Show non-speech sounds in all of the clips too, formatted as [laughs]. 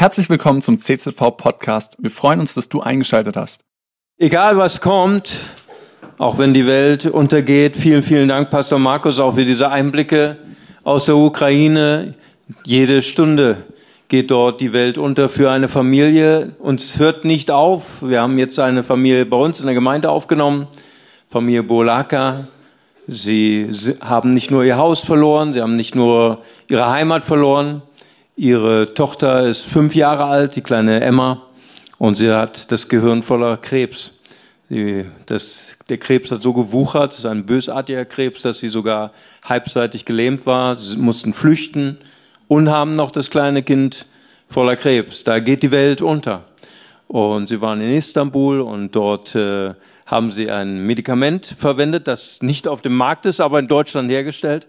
Herzlich willkommen zum CZV Podcast. Wir freuen uns, dass du eingeschaltet hast. Egal was kommt, auch wenn die Welt untergeht, vielen, vielen Dank, Pastor Markus, auch für diese Einblicke aus der Ukraine. Jede Stunde geht dort die Welt unter für eine Familie. Uns hört nicht auf. Wir haben jetzt eine Familie bei uns in der Gemeinde aufgenommen, Familie Bolaka. Sie haben nicht nur ihr Haus verloren, sie haben nicht nur ihre Heimat verloren, Ihre Tochter ist fünf Jahre alt, die kleine Emma, und sie hat das Gehirn voller Krebs. Sie, das, der Krebs hat so gewuchert, es ist ein bösartiger Krebs, dass sie sogar halbseitig gelähmt war. Sie mussten flüchten und haben noch das kleine Kind voller Krebs. Da geht die Welt unter. Und sie waren in Istanbul und dort äh, haben sie ein Medikament verwendet, das nicht auf dem Markt ist, aber in Deutschland hergestellt.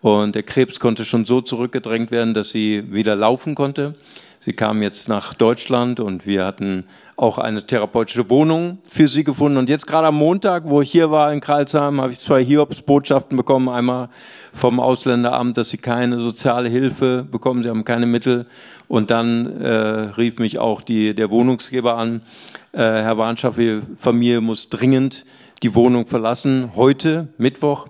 Und der Krebs konnte schon so zurückgedrängt werden, dass sie wieder laufen konnte. Sie kam jetzt nach Deutschland und wir hatten auch eine therapeutische Wohnung für sie gefunden. Und jetzt gerade am Montag, wo ich hier war in Karlsheim, habe ich zwei Hiobs-Botschaften bekommen. Einmal vom Ausländeramt, dass sie keine soziale Hilfe bekommen, sie haben keine Mittel. Und dann äh, rief mich auch die, der Wohnungsgeber an, äh, Herr Warnschaff, Ihre Familie muss dringend die Wohnung verlassen, heute, Mittwoch.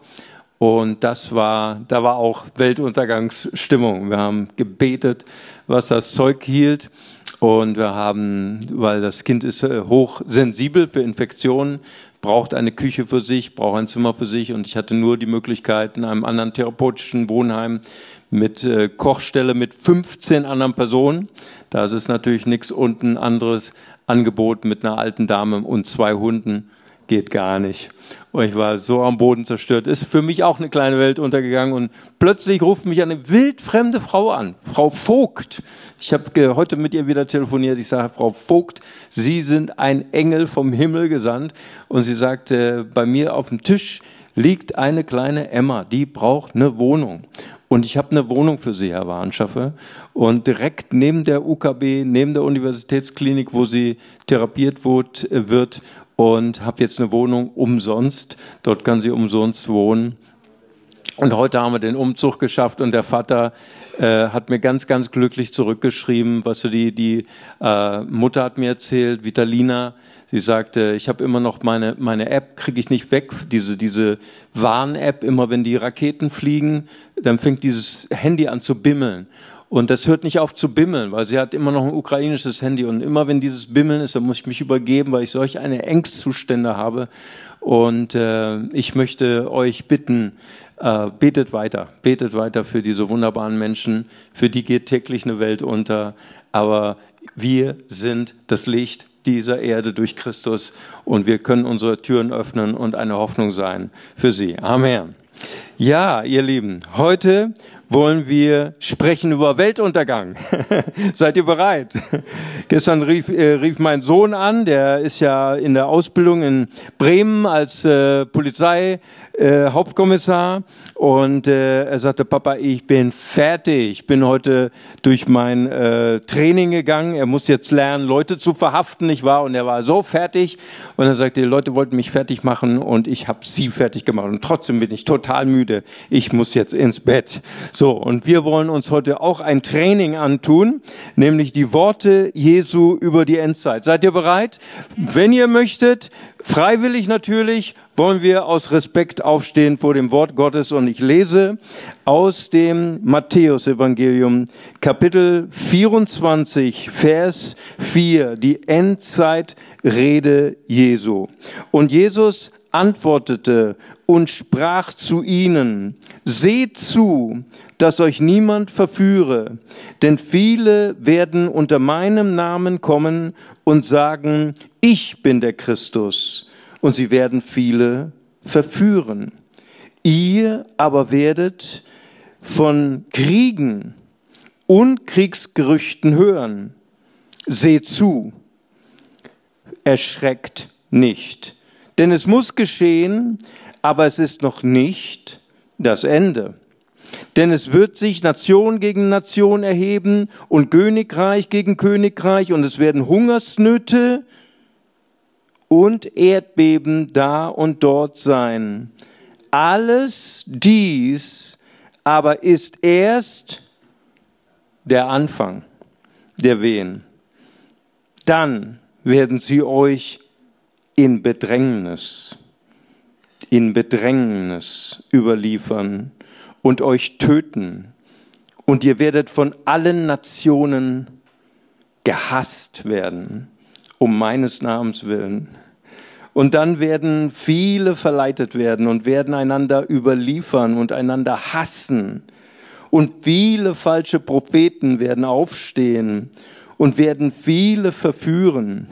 Und das war, da war auch Weltuntergangsstimmung. Wir haben gebetet, was das Zeug hielt. Und wir haben, weil das Kind ist äh, hochsensibel für Infektionen, braucht eine Küche für sich, braucht ein Zimmer für sich. Und ich hatte nur die Möglichkeit, in einem anderen therapeutischen Wohnheim mit äh, Kochstelle mit 15 anderen Personen. Da ist natürlich nichts und ein anderes Angebot mit einer alten Dame und zwei Hunden geht gar nicht. Und ich war so am Boden zerstört. Ist für mich auch eine kleine Welt untergegangen. Und plötzlich ruft mich eine wildfremde Frau an, Frau Vogt. Ich habe heute mit ihr wieder telefoniert. Ich sage, Frau Vogt, Sie sind ein Engel vom Himmel gesandt. Und sie sagte, bei mir auf dem Tisch liegt eine kleine Emma, die braucht eine Wohnung. Und ich habe eine Wohnung für sie, Herr Warnschaffe. Und direkt neben der UKB, neben der Universitätsklinik, wo sie therapiert wird und habe jetzt eine Wohnung umsonst. Dort kann sie umsonst wohnen. Und heute haben wir den Umzug geschafft und der Vater äh, hat mir ganz, ganz glücklich zurückgeschrieben, was so die, die äh, Mutter hat mir erzählt, Vitalina, sie sagte, ich habe immer noch meine, meine App, kriege ich nicht weg, diese, diese Warn-App, immer wenn die Raketen fliegen, dann fängt dieses Handy an zu bimmeln. Und das hört nicht auf zu bimmeln, weil sie hat immer noch ein ukrainisches Handy. Und immer wenn dieses Bimmeln ist, dann muss ich mich übergeben, weil ich solch eine Ängstzustände habe. Und äh, ich möchte euch bitten, äh, betet weiter, betet weiter für diese wunderbaren Menschen. Für die geht täglich eine Welt unter. Aber wir sind das Licht dieser Erde durch Christus und wir können unsere Türen öffnen und eine Hoffnung sein für sie. Amen. Ja, ihr Lieben, heute wollen wir sprechen über Weltuntergang. [laughs] Seid ihr bereit? Gestern rief, äh, rief mein Sohn an, der ist ja in der Ausbildung in Bremen als äh, Polizei äh, Hauptkommissar und äh, er sagte, Papa, ich bin fertig. Ich bin heute durch mein äh, Training gegangen. Er muss jetzt lernen, Leute zu verhaften, nicht wahr? Und er war so fertig und er sagte, die Leute wollten mich fertig machen und ich habe sie fertig gemacht und trotzdem bin ich total müde. Ich muss jetzt ins Bett. So, und wir wollen uns heute auch ein Training antun, nämlich die Worte Jesu über die Endzeit. Seid ihr bereit? Wenn ihr möchtet, freiwillig natürlich, wollen wir aus Respekt aufstehen vor dem Wort Gottes und ich lese aus dem Matthäusevangelium Kapitel 24 Vers 4 die Endzeitrede Jesu. Und Jesus antwortete und sprach zu ihnen, seht zu, dass euch niemand verführe, denn viele werden unter meinem Namen kommen und sagen, ich bin der Christus und sie werden viele verführen. Ihr aber werdet von Kriegen und Kriegsgerüchten hören. Seht zu, erschreckt nicht. Denn es muss geschehen, aber es ist noch nicht das Ende. Denn es wird sich Nation gegen Nation erheben und Königreich gegen Königreich und es werden Hungersnöte und Erdbeben da und dort sein. Alles dies aber ist erst der Anfang. der Wehen. Dann werden sie euch in Bedrängnis, in Bedrängnis überliefern und euch töten. Und ihr werdet von allen Nationen gehasst werden, um meines Namens willen. Und dann werden viele verleitet werden und werden einander überliefern und einander hassen. Und viele falsche Propheten werden aufstehen und werden viele verführen.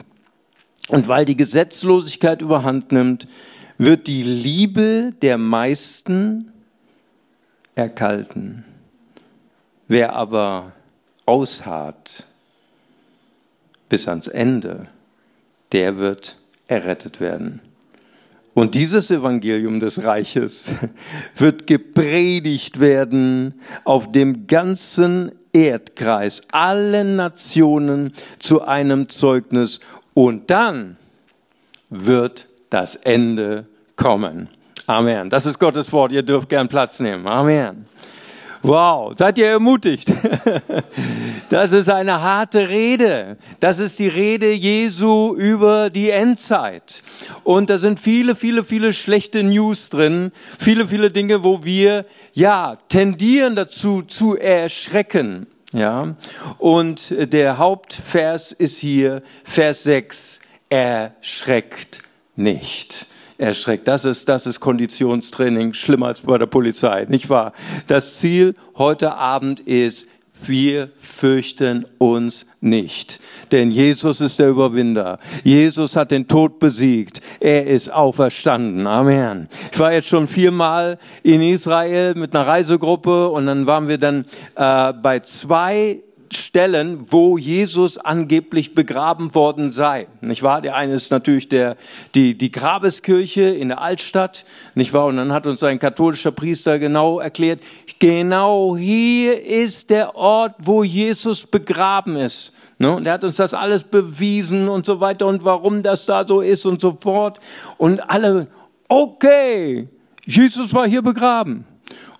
Und weil die Gesetzlosigkeit überhand nimmt, wird die Liebe der meisten erkalten. Wer aber ausharrt bis ans Ende, der wird errettet werden. Und dieses Evangelium des Reiches [laughs] wird gepredigt werden auf dem ganzen Erdkreis, allen Nationen zu einem Zeugnis. Und dann wird das Ende kommen. Amen. Das ist Gottes Wort. Ihr dürft gern Platz nehmen. Amen. Wow, seid ihr ermutigt? [laughs] Das ist eine harte Rede. Das ist die Rede Jesu über die Endzeit. Und da sind viele, viele, viele schlechte News drin. Viele, viele Dinge, wo wir, ja, tendieren dazu zu erschrecken. Ja. Und der Hauptvers ist hier Vers 6. Erschreckt nicht erschreckt. Das ist, das ist Konditionstraining, schlimmer als bei der Polizei, nicht wahr? Das Ziel heute Abend ist, wir fürchten uns nicht, denn Jesus ist der Überwinder. Jesus hat den Tod besiegt. Er ist auferstanden. Amen. Ich war jetzt schon viermal in Israel mit einer Reisegruppe und dann waren wir dann äh, bei zwei Stellen, wo Jesus angeblich begraben worden sei. Nicht wahr? Der eine ist natürlich der, die, die Grabeskirche in der Altstadt. Nicht wahr? Und dann hat uns ein katholischer Priester genau erklärt, genau hier ist der Ort, wo Jesus begraben ist. Ne? Und er hat uns das alles bewiesen und so weiter und warum das da so ist und so fort. Und alle, okay, Jesus war hier begraben.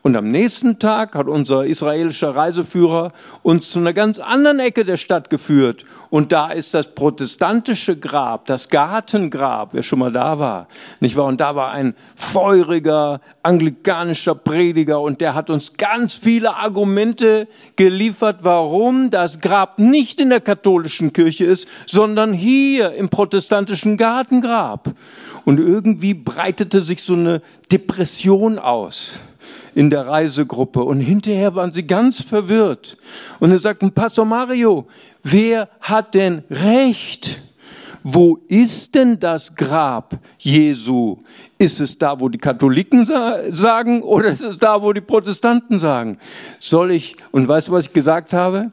Und am nächsten Tag hat unser israelischer Reiseführer uns zu einer ganz anderen Ecke der Stadt geführt. Und da ist das protestantische Grab, das Gartengrab, wer schon mal da war, nicht wahr? Und da war ein feuriger anglikanischer Prediger und der hat uns ganz viele Argumente geliefert, warum das Grab nicht in der katholischen Kirche ist, sondern hier im protestantischen Gartengrab. Und irgendwie breitete sich so eine Depression aus in der Reisegruppe und hinterher waren sie ganz verwirrt. Und er sagten, Pastor Mario, wer hat denn recht? Wo ist denn das Grab Jesu? Ist es da, wo die Katholiken sagen oder ist es da, wo die Protestanten sagen? Soll ich, und weißt du, was ich gesagt habe?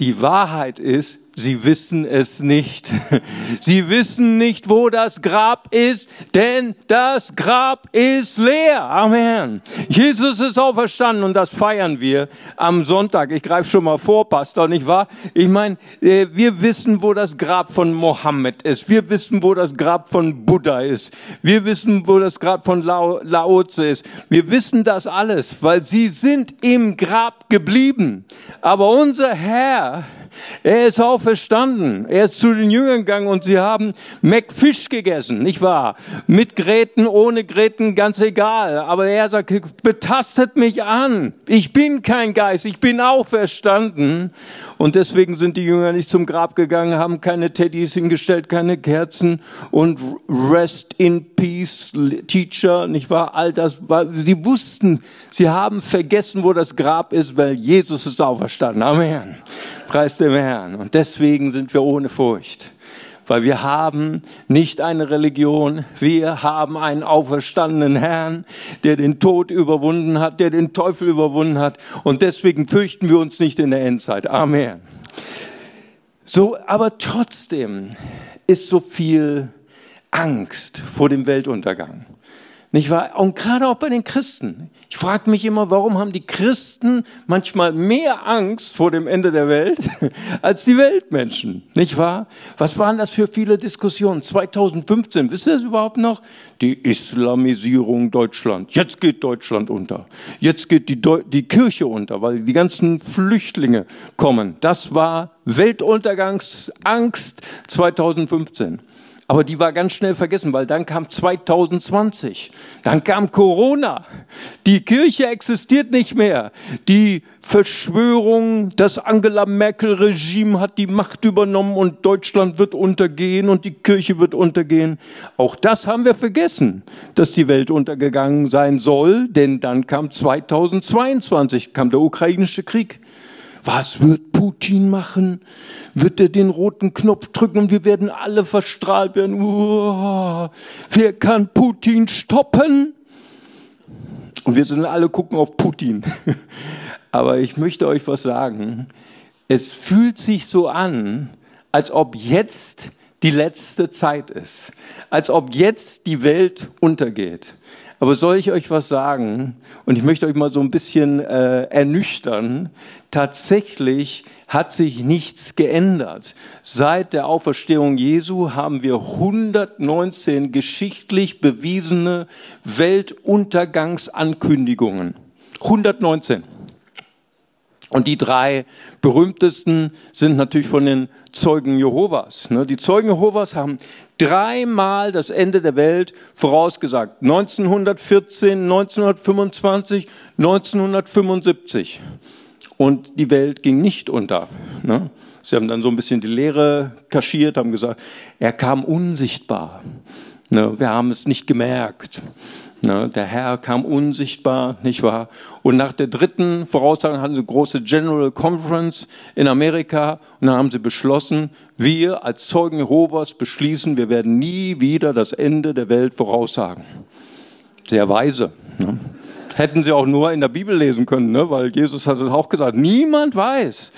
Die Wahrheit ist, Sie wissen es nicht. [laughs] Sie wissen nicht, wo das Grab ist, denn das Grab ist leer. Amen. Jesus ist auferstanden und das feiern wir am Sonntag. Ich greife schon mal vor, Pastor, nicht wahr? Ich meine, äh, wir wissen, wo das Grab von Mohammed ist. Wir wissen, wo das Grab von Buddha ist. Wir wissen, wo das Grab von Lao, Laoze ist. Wir wissen das alles, weil sie sind im Grab geblieben. Aber unser Herr, er ist auferstanden. Er ist zu den Jüngern gegangen und sie haben Macfish gegessen, nicht wahr? Mit Gräten, ohne Gräten, ganz egal. Aber er sagt, betastet mich an. Ich bin kein Geist, ich bin auferstanden. Und deswegen sind die Jünger nicht zum Grab gegangen, haben keine Teddys hingestellt, keine Kerzen und Rest in Peace, Teacher, nicht wahr? All das war, sie wussten, sie haben vergessen, wo das Grab ist, weil Jesus ist auferstanden. Amen. Preis dem Herrn. Und deswegen sind wir ohne Furcht. Weil wir haben nicht eine Religion, wir haben einen auferstandenen Herrn, der den Tod überwunden hat, der den Teufel überwunden hat. Und deswegen fürchten wir uns nicht in der Endzeit. Amen. So, aber trotzdem ist so viel Angst vor dem Weltuntergang. Nicht wahr? Und gerade auch bei den Christen. Ich frage mich immer, warum haben die Christen manchmal mehr Angst vor dem Ende der Welt [laughs] als die Weltmenschen? Nicht wahr? Was waren das für viele Diskussionen? 2015, wisst ihr das überhaupt noch? Die Islamisierung Deutschlands. Jetzt geht Deutschland unter. Jetzt geht die, Deu die Kirche unter, weil die ganzen Flüchtlinge kommen. Das war Weltuntergangsangst 2015. Aber die war ganz schnell vergessen, weil dann kam 2020. Dann kam Corona. Die Kirche existiert nicht mehr. Die Verschwörung, das Angela Merkel-Regime hat die Macht übernommen und Deutschland wird untergehen und die Kirche wird untergehen. Auch das haben wir vergessen, dass die Welt untergegangen sein soll, denn dann kam 2022, kam der ukrainische Krieg. Was wird Putin machen? Wird er den roten Knopf drücken und wir werden alle verstrahlt werden? Uah, wer kann Putin stoppen? Und wir sind alle gucken auf Putin. [laughs] Aber ich möchte euch was sagen. Es fühlt sich so an, als ob jetzt die letzte Zeit ist, als ob jetzt die Welt untergeht. Aber soll ich euch was sagen? Und ich möchte euch mal so ein bisschen äh, ernüchtern. Tatsächlich hat sich nichts geändert. Seit der Auferstehung Jesu haben wir 119 geschichtlich bewiesene Weltuntergangsankündigungen. 119. Und die drei berühmtesten sind natürlich von den Zeugen Jehovas. Ne? Die Zeugen Jehovas haben dreimal das Ende der Welt vorausgesagt. 1914, 1925, 1975. Und die Welt ging nicht unter. Ne? Sie haben dann so ein bisschen die Lehre kaschiert, haben gesagt, er kam unsichtbar. Ne? Wir haben es nicht gemerkt. Ne, der Herr kam unsichtbar, nicht wahr? Und nach der dritten Voraussage hatten sie große General Conference in Amerika und dann haben sie beschlossen, wir als Zeugen Jehovas beschließen, wir werden nie wieder das Ende der Welt voraussagen. Sehr weise. Ne? Hätten sie auch nur in der Bibel lesen können, ne? weil Jesus hat es auch gesagt. Niemand weiß,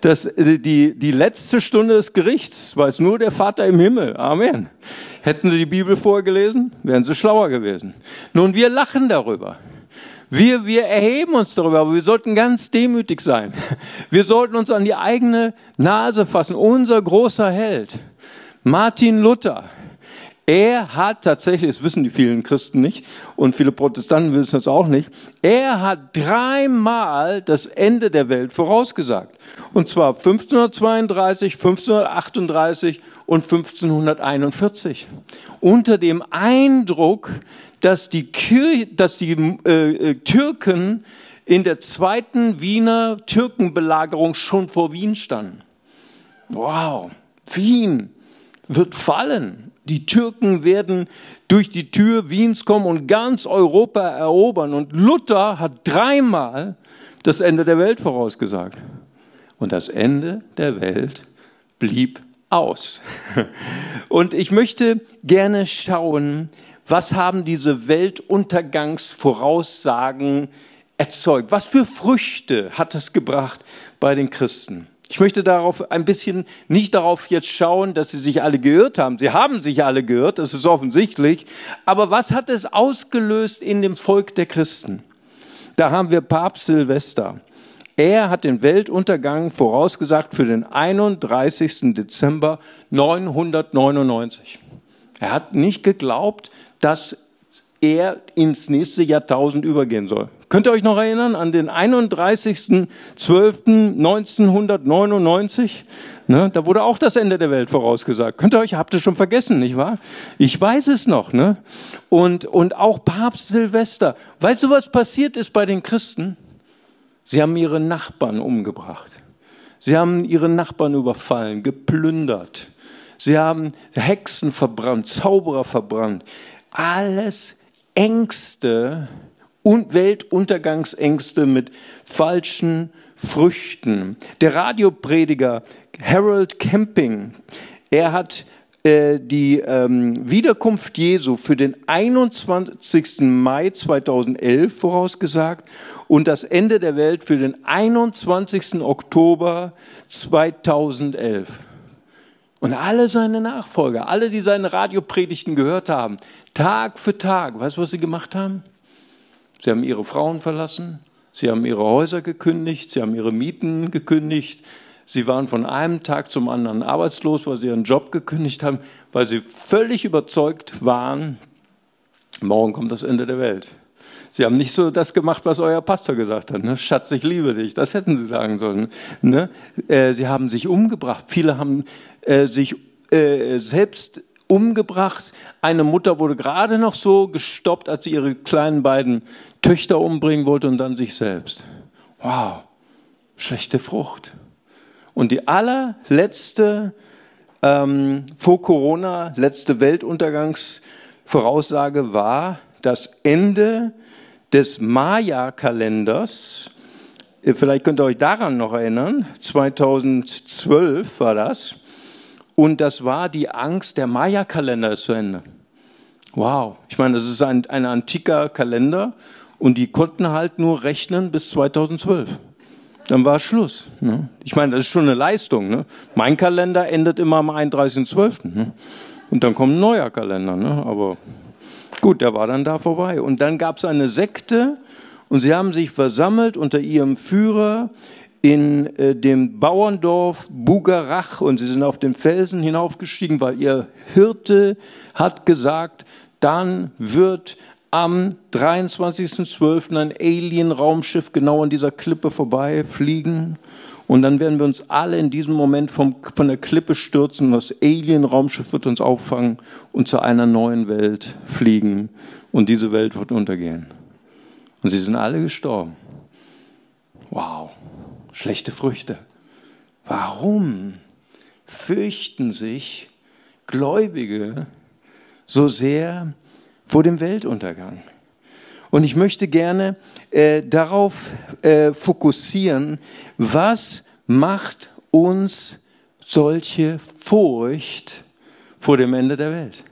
dass äh, die, die letzte Stunde des Gerichts weiß nur der Vater im Himmel. Amen. Hätten Sie die Bibel vorgelesen, wären Sie schlauer gewesen. Nun, wir lachen darüber. Wir, wir erheben uns darüber, aber wir sollten ganz demütig sein. Wir sollten uns an die eigene Nase fassen. Unser großer Held, Martin Luther, er hat tatsächlich, das wissen die vielen Christen nicht und viele Protestanten wissen es auch nicht, er hat dreimal das Ende der Welt vorausgesagt. Und zwar 1532, 1538 und 1541. Unter dem Eindruck, dass die, Kirche, dass die äh, äh, Türken in der zweiten Wiener Türkenbelagerung schon vor Wien standen. Wow, Wien wird fallen. Die Türken werden durch die Tür Wiens kommen und ganz Europa erobern. Und Luther hat dreimal das Ende der Welt vorausgesagt. Und das Ende der Welt blieb aus. [laughs] Und ich möchte gerne schauen, was haben diese Weltuntergangsvoraussagen erzeugt? Was für Früchte hat es gebracht bei den Christen? Ich möchte darauf ein bisschen nicht darauf jetzt schauen, dass sie sich alle geirrt haben. Sie haben sich alle geirrt, das ist offensichtlich. Aber was hat es ausgelöst in dem Volk der Christen? Da haben wir Papst Silvester. Er hat den Weltuntergang vorausgesagt für den 31. Dezember 999. Er hat nicht geglaubt, dass er ins nächste Jahrtausend übergehen soll. Könnt ihr euch noch erinnern an den 31.12.1999? Ne, da wurde auch das Ende der Welt vorausgesagt. Könnt ihr euch, habt ihr schon vergessen, nicht wahr? Ich weiß es noch. Ne? Und, und auch Papst Silvester. Weißt du, was passiert ist bei den Christen? Sie haben ihre Nachbarn umgebracht. Sie haben ihre Nachbarn überfallen, geplündert. Sie haben Hexen verbrannt, Zauberer verbrannt. Alles Ängste Weltuntergangsängste mit falschen Früchten. Der Radioprediger Harold Camping, er hat äh, die ähm, Wiederkunft Jesu für den 21. Mai 2011 vorausgesagt und das Ende der Welt für den 21. Oktober 2011. Und alle seine Nachfolger, alle, die seine Radiopredigten gehört haben, Tag für Tag, weißt du, was sie gemacht haben? Sie haben ihre Frauen verlassen, sie haben ihre Häuser gekündigt, sie haben ihre Mieten gekündigt, sie waren von einem Tag zum anderen arbeitslos, weil sie ihren Job gekündigt haben, weil sie völlig überzeugt waren, morgen kommt das Ende der Welt. Sie haben nicht so das gemacht, was euer Pastor gesagt hat. Ne? Schatz, ich liebe dich. Das hätten sie sagen sollen. Ne? Äh, sie haben sich umgebracht. Viele haben äh, sich äh, selbst umgebracht. Eine Mutter wurde gerade noch so gestoppt, als sie ihre kleinen beiden Töchter umbringen wollte und dann sich selbst. Wow, schlechte Frucht. Und die allerletzte ähm, vor Corona, letzte Weltuntergangsvoraussage war das Ende des Maya-Kalenders. Vielleicht könnt ihr euch daran noch erinnern. 2012 war das. Und das war die Angst, der Maya-Kalender ist zu Ende. Wow. Ich meine, das ist ein, ein antiker Kalender und die konnten halt nur rechnen bis 2012. Dann war Schluss. Ne? Ich meine, das ist schon eine Leistung. Ne? Mein Kalender endet immer am 31.12. Ne? Und dann kommt ein neuer Kalender. Ne? Aber gut, der war dann da vorbei. Und dann gab es eine Sekte und sie haben sich versammelt unter ihrem Führer in äh, dem Bauerndorf Bugarach und sie sind auf den Felsen hinaufgestiegen, weil ihr Hirte hat gesagt, dann wird am 23.12. ein Alien-Raumschiff genau an dieser Klippe vorbei fliegen. Und dann werden wir uns alle in diesem Moment vom, von der Klippe stürzen. Das Alien-Raumschiff wird uns auffangen und zu einer neuen Welt fliegen. Und diese Welt wird untergehen. Und sie sind alle gestorben. Wow schlechte Früchte. Warum fürchten sich Gläubige so sehr vor dem Weltuntergang? Und ich möchte gerne äh, darauf äh, fokussieren, was macht uns solche Furcht vor dem Ende der Welt?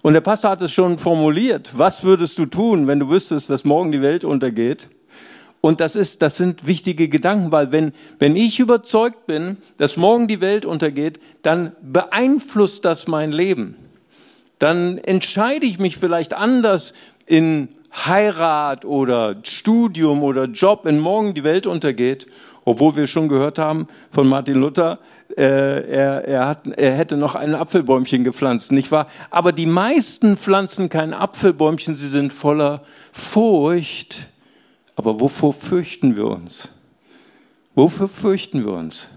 Und der Pastor hat es schon formuliert. Was würdest du tun, wenn du wüsstest, dass morgen die Welt untergeht? Und das ist, das sind wichtige Gedanken, weil wenn, wenn ich überzeugt bin, dass morgen die Welt untergeht, dann beeinflusst das mein Leben. Dann entscheide ich mich vielleicht anders in Heirat oder Studium oder Job, wenn morgen die Welt untergeht, obwohl wir schon gehört haben von Martin Luther, äh, er, er, hat, er hätte noch ein Apfelbäumchen gepflanzt, nicht wahr? Aber die meisten pflanzen kein Apfelbäumchen, sie sind voller Furcht aber wovor fürchten wir uns? Wofür fürchten wir uns?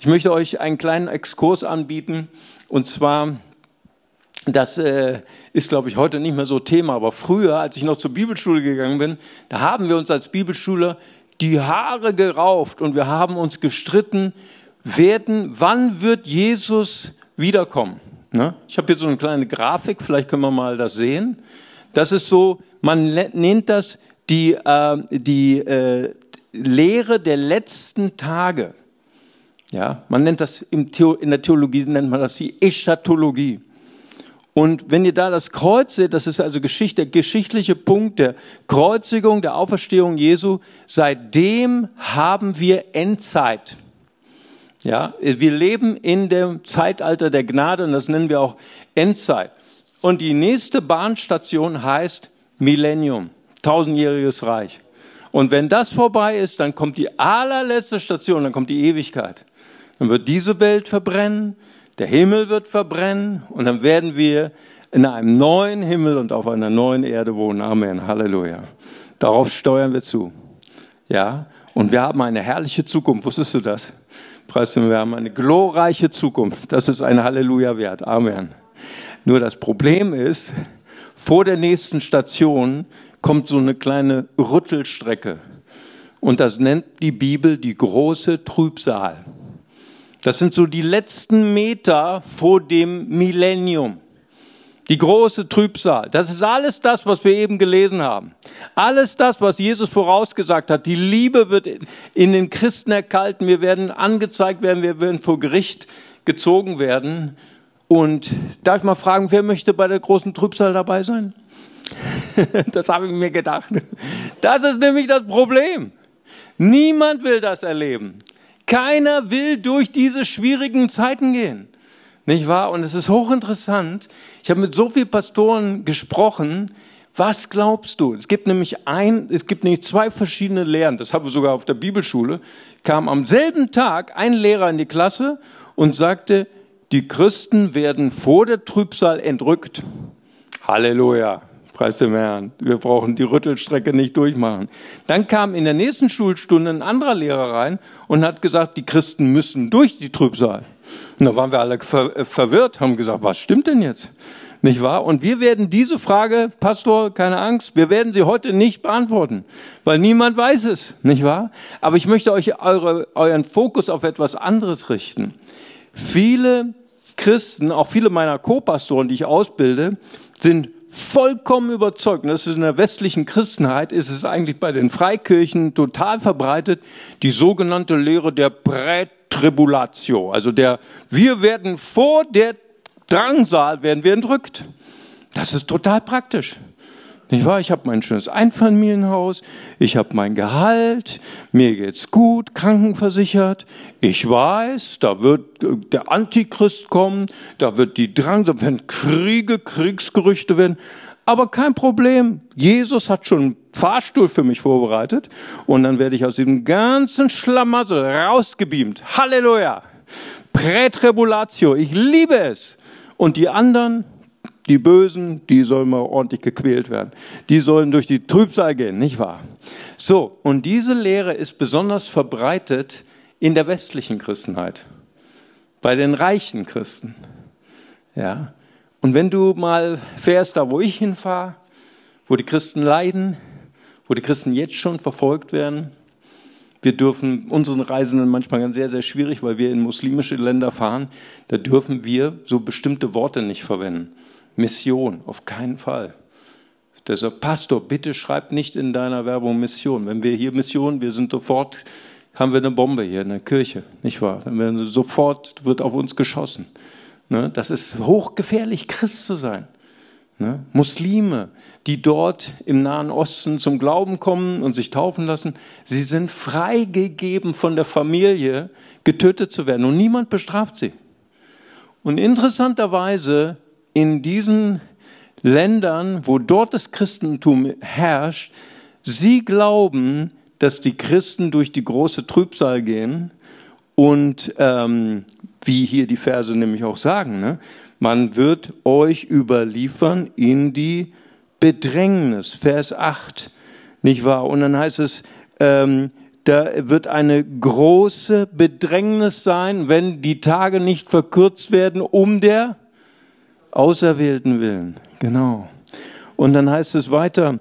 Ich möchte euch einen kleinen Exkurs anbieten. Und zwar, das äh, ist, glaube ich, heute nicht mehr so Thema, aber früher, als ich noch zur Bibelschule gegangen bin, da haben wir uns als Bibelschüler die Haare gerauft und wir haben uns gestritten, werden, wann wird Jesus wiederkommen? Ne? Ich habe hier so eine kleine Grafik, vielleicht können wir mal das sehen. Das ist so, man nennt das die, äh, die äh, Lehre der letzten Tage. Ja, man nennt das im in der Theologie nennt man das die Eschatologie. Und wenn ihr da das Kreuz seht, das ist also Geschichte, der geschichtliche Punkt der Kreuzigung, der Auferstehung Jesu. Seitdem haben wir Endzeit. Ja, wir leben in dem Zeitalter der Gnade und das nennen wir auch Endzeit. Und die nächste Bahnstation heißt Millennium tausendjähriges Reich. Und wenn das vorbei ist, dann kommt die allerletzte Station, dann kommt die Ewigkeit. Dann wird diese Welt verbrennen, der Himmel wird verbrennen und dann werden wir in einem neuen Himmel und auf einer neuen Erde wohnen. Amen. Halleluja. Darauf steuern wir zu. Ja, und wir haben eine herrliche Zukunft. Wusstest du das? wir haben eine glorreiche Zukunft. Das ist ein Halleluja wert. Amen. Nur das Problem ist, vor der nächsten Station kommt so eine kleine Rüttelstrecke. Und das nennt die Bibel die große Trübsal. Das sind so die letzten Meter vor dem Millennium. Die große Trübsal. Das ist alles das, was wir eben gelesen haben. Alles das, was Jesus vorausgesagt hat. Die Liebe wird in den Christen erkalten. Wir werden angezeigt werden. Wir werden vor Gericht gezogen werden. Und darf ich mal fragen, wer möchte bei der großen Trübsal dabei sein? [laughs] das habe ich mir gedacht. Das ist nämlich das Problem. Niemand will das erleben. Keiner will durch diese schwierigen Zeiten gehen. Nicht wahr? Und es ist hochinteressant. Ich habe mit so vielen Pastoren gesprochen. Was glaubst du? Es gibt nämlich ein, es gibt nämlich zwei verschiedene Lehren. Das haben wir sogar auf der Bibelschule. Kam am selben Tag ein Lehrer in die Klasse und sagte, die Christen werden vor der Trübsal entrückt. Halleluja. Preis dem Herrn. Wir brauchen die Rüttelstrecke nicht durchmachen. Dann kam in der nächsten Schulstunde ein anderer Lehrer rein und hat gesagt, die Christen müssen durch die Trübsal. Und da waren wir alle ver verwirrt, haben gesagt, was stimmt denn jetzt? Nicht wahr? Und wir werden diese Frage, Pastor, keine Angst, wir werden sie heute nicht beantworten, weil niemand weiß es, nicht wahr? Aber ich möchte euch eure, euren Fokus auf etwas anderes richten. Viele Christen, auch viele meiner Co-Pastoren, die ich ausbilde, sind vollkommen überzeugt, und das ist in der westlichen Christenheit, ist es eigentlich bei den Freikirchen total verbreitet, die sogenannte Lehre der Prätribulatio, also der, wir werden vor der Drangsal, werden wir entrückt. Das ist total praktisch. Nicht wahr? Ich habe mein schönes Einfamilienhaus, ich habe mein Gehalt, mir geht's gut, krankenversichert. Ich weiß, da wird äh, der Antichrist kommen, da wird die Drang, da werden Kriege, Kriegsgerüchte werden. Aber kein Problem. Jesus hat schon einen Fahrstuhl für mich vorbereitet und dann werde ich aus diesem ganzen Schlamassel rausgebeamt. Halleluja! Prätribulatio. Ich liebe es. Und die anderen, die Bösen, die sollen mal ordentlich gequält werden. Die sollen durch die Trübsal gehen, nicht wahr? So, und diese Lehre ist besonders verbreitet in der westlichen Christenheit. Bei den reichen Christen. Ja. Und wenn du mal fährst, da wo ich hinfahre, wo die Christen leiden, wo die Christen jetzt schon verfolgt werden, wir dürfen unseren Reisenden manchmal sehr, sehr schwierig, weil wir in muslimische Länder fahren, da dürfen wir so bestimmte Worte nicht verwenden. Mission, auf keinen Fall. Sagt, Pastor, bitte schreib nicht in deiner Werbung Mission. Wenn wir hier Mission, wir sind sofort, haben wir eine Bombe hier in der Kirche, nicht wahr? Dann sofort wird auf uns geschossen. Ne? Das ist hochgefährlich, Christ zu sein. Ne? Muslime, die dort im Nahen Osten zum Glauben kommen und sich taufen lassen, sie sind freigegeben von der Familie, getötet zu werden und niemand bestraft sie. Und interessanterweise in diesen Ländern, wo dort das Christentum herrscht, sie glauben, dass die Christen durch die große Trübsal gehen und ähm, wie hier die Verse nämlich auch sagen, ne, man wird euch überliefern in die Bedrängnis, Vers 8, nicht wahr? Und dann heißt es, ähm, da wird eine große Bedrängnis sein, wenn die Tage nicht verkürzt werden, um der Auserwählten willen. Genau. Und dann heißt es weiter,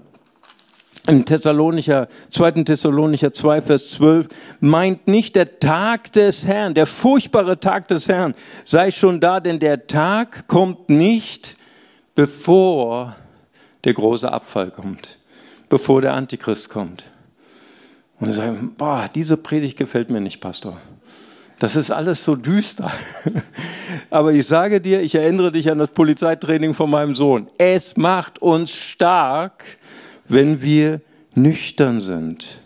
im Thessalonicher, 2. Thessalonicher 2, Vers 12, meint nicht der Tag des Herrn, der furchtbare Tag des Herrn, sei schon da, denn der Tag kommt nicht, bevor der große Abfall kommt, bevor der Antichrist kommt. Und sie sagen, boah, diese Predigt gefällt mir nicht, Pastor. Das ist alles so düster. [laughs] Aber ich sage dir, ich erinnere dich an das Polizeitraining von meinem Sohn. Es macht uns stark, wenn wir nüchtern sind.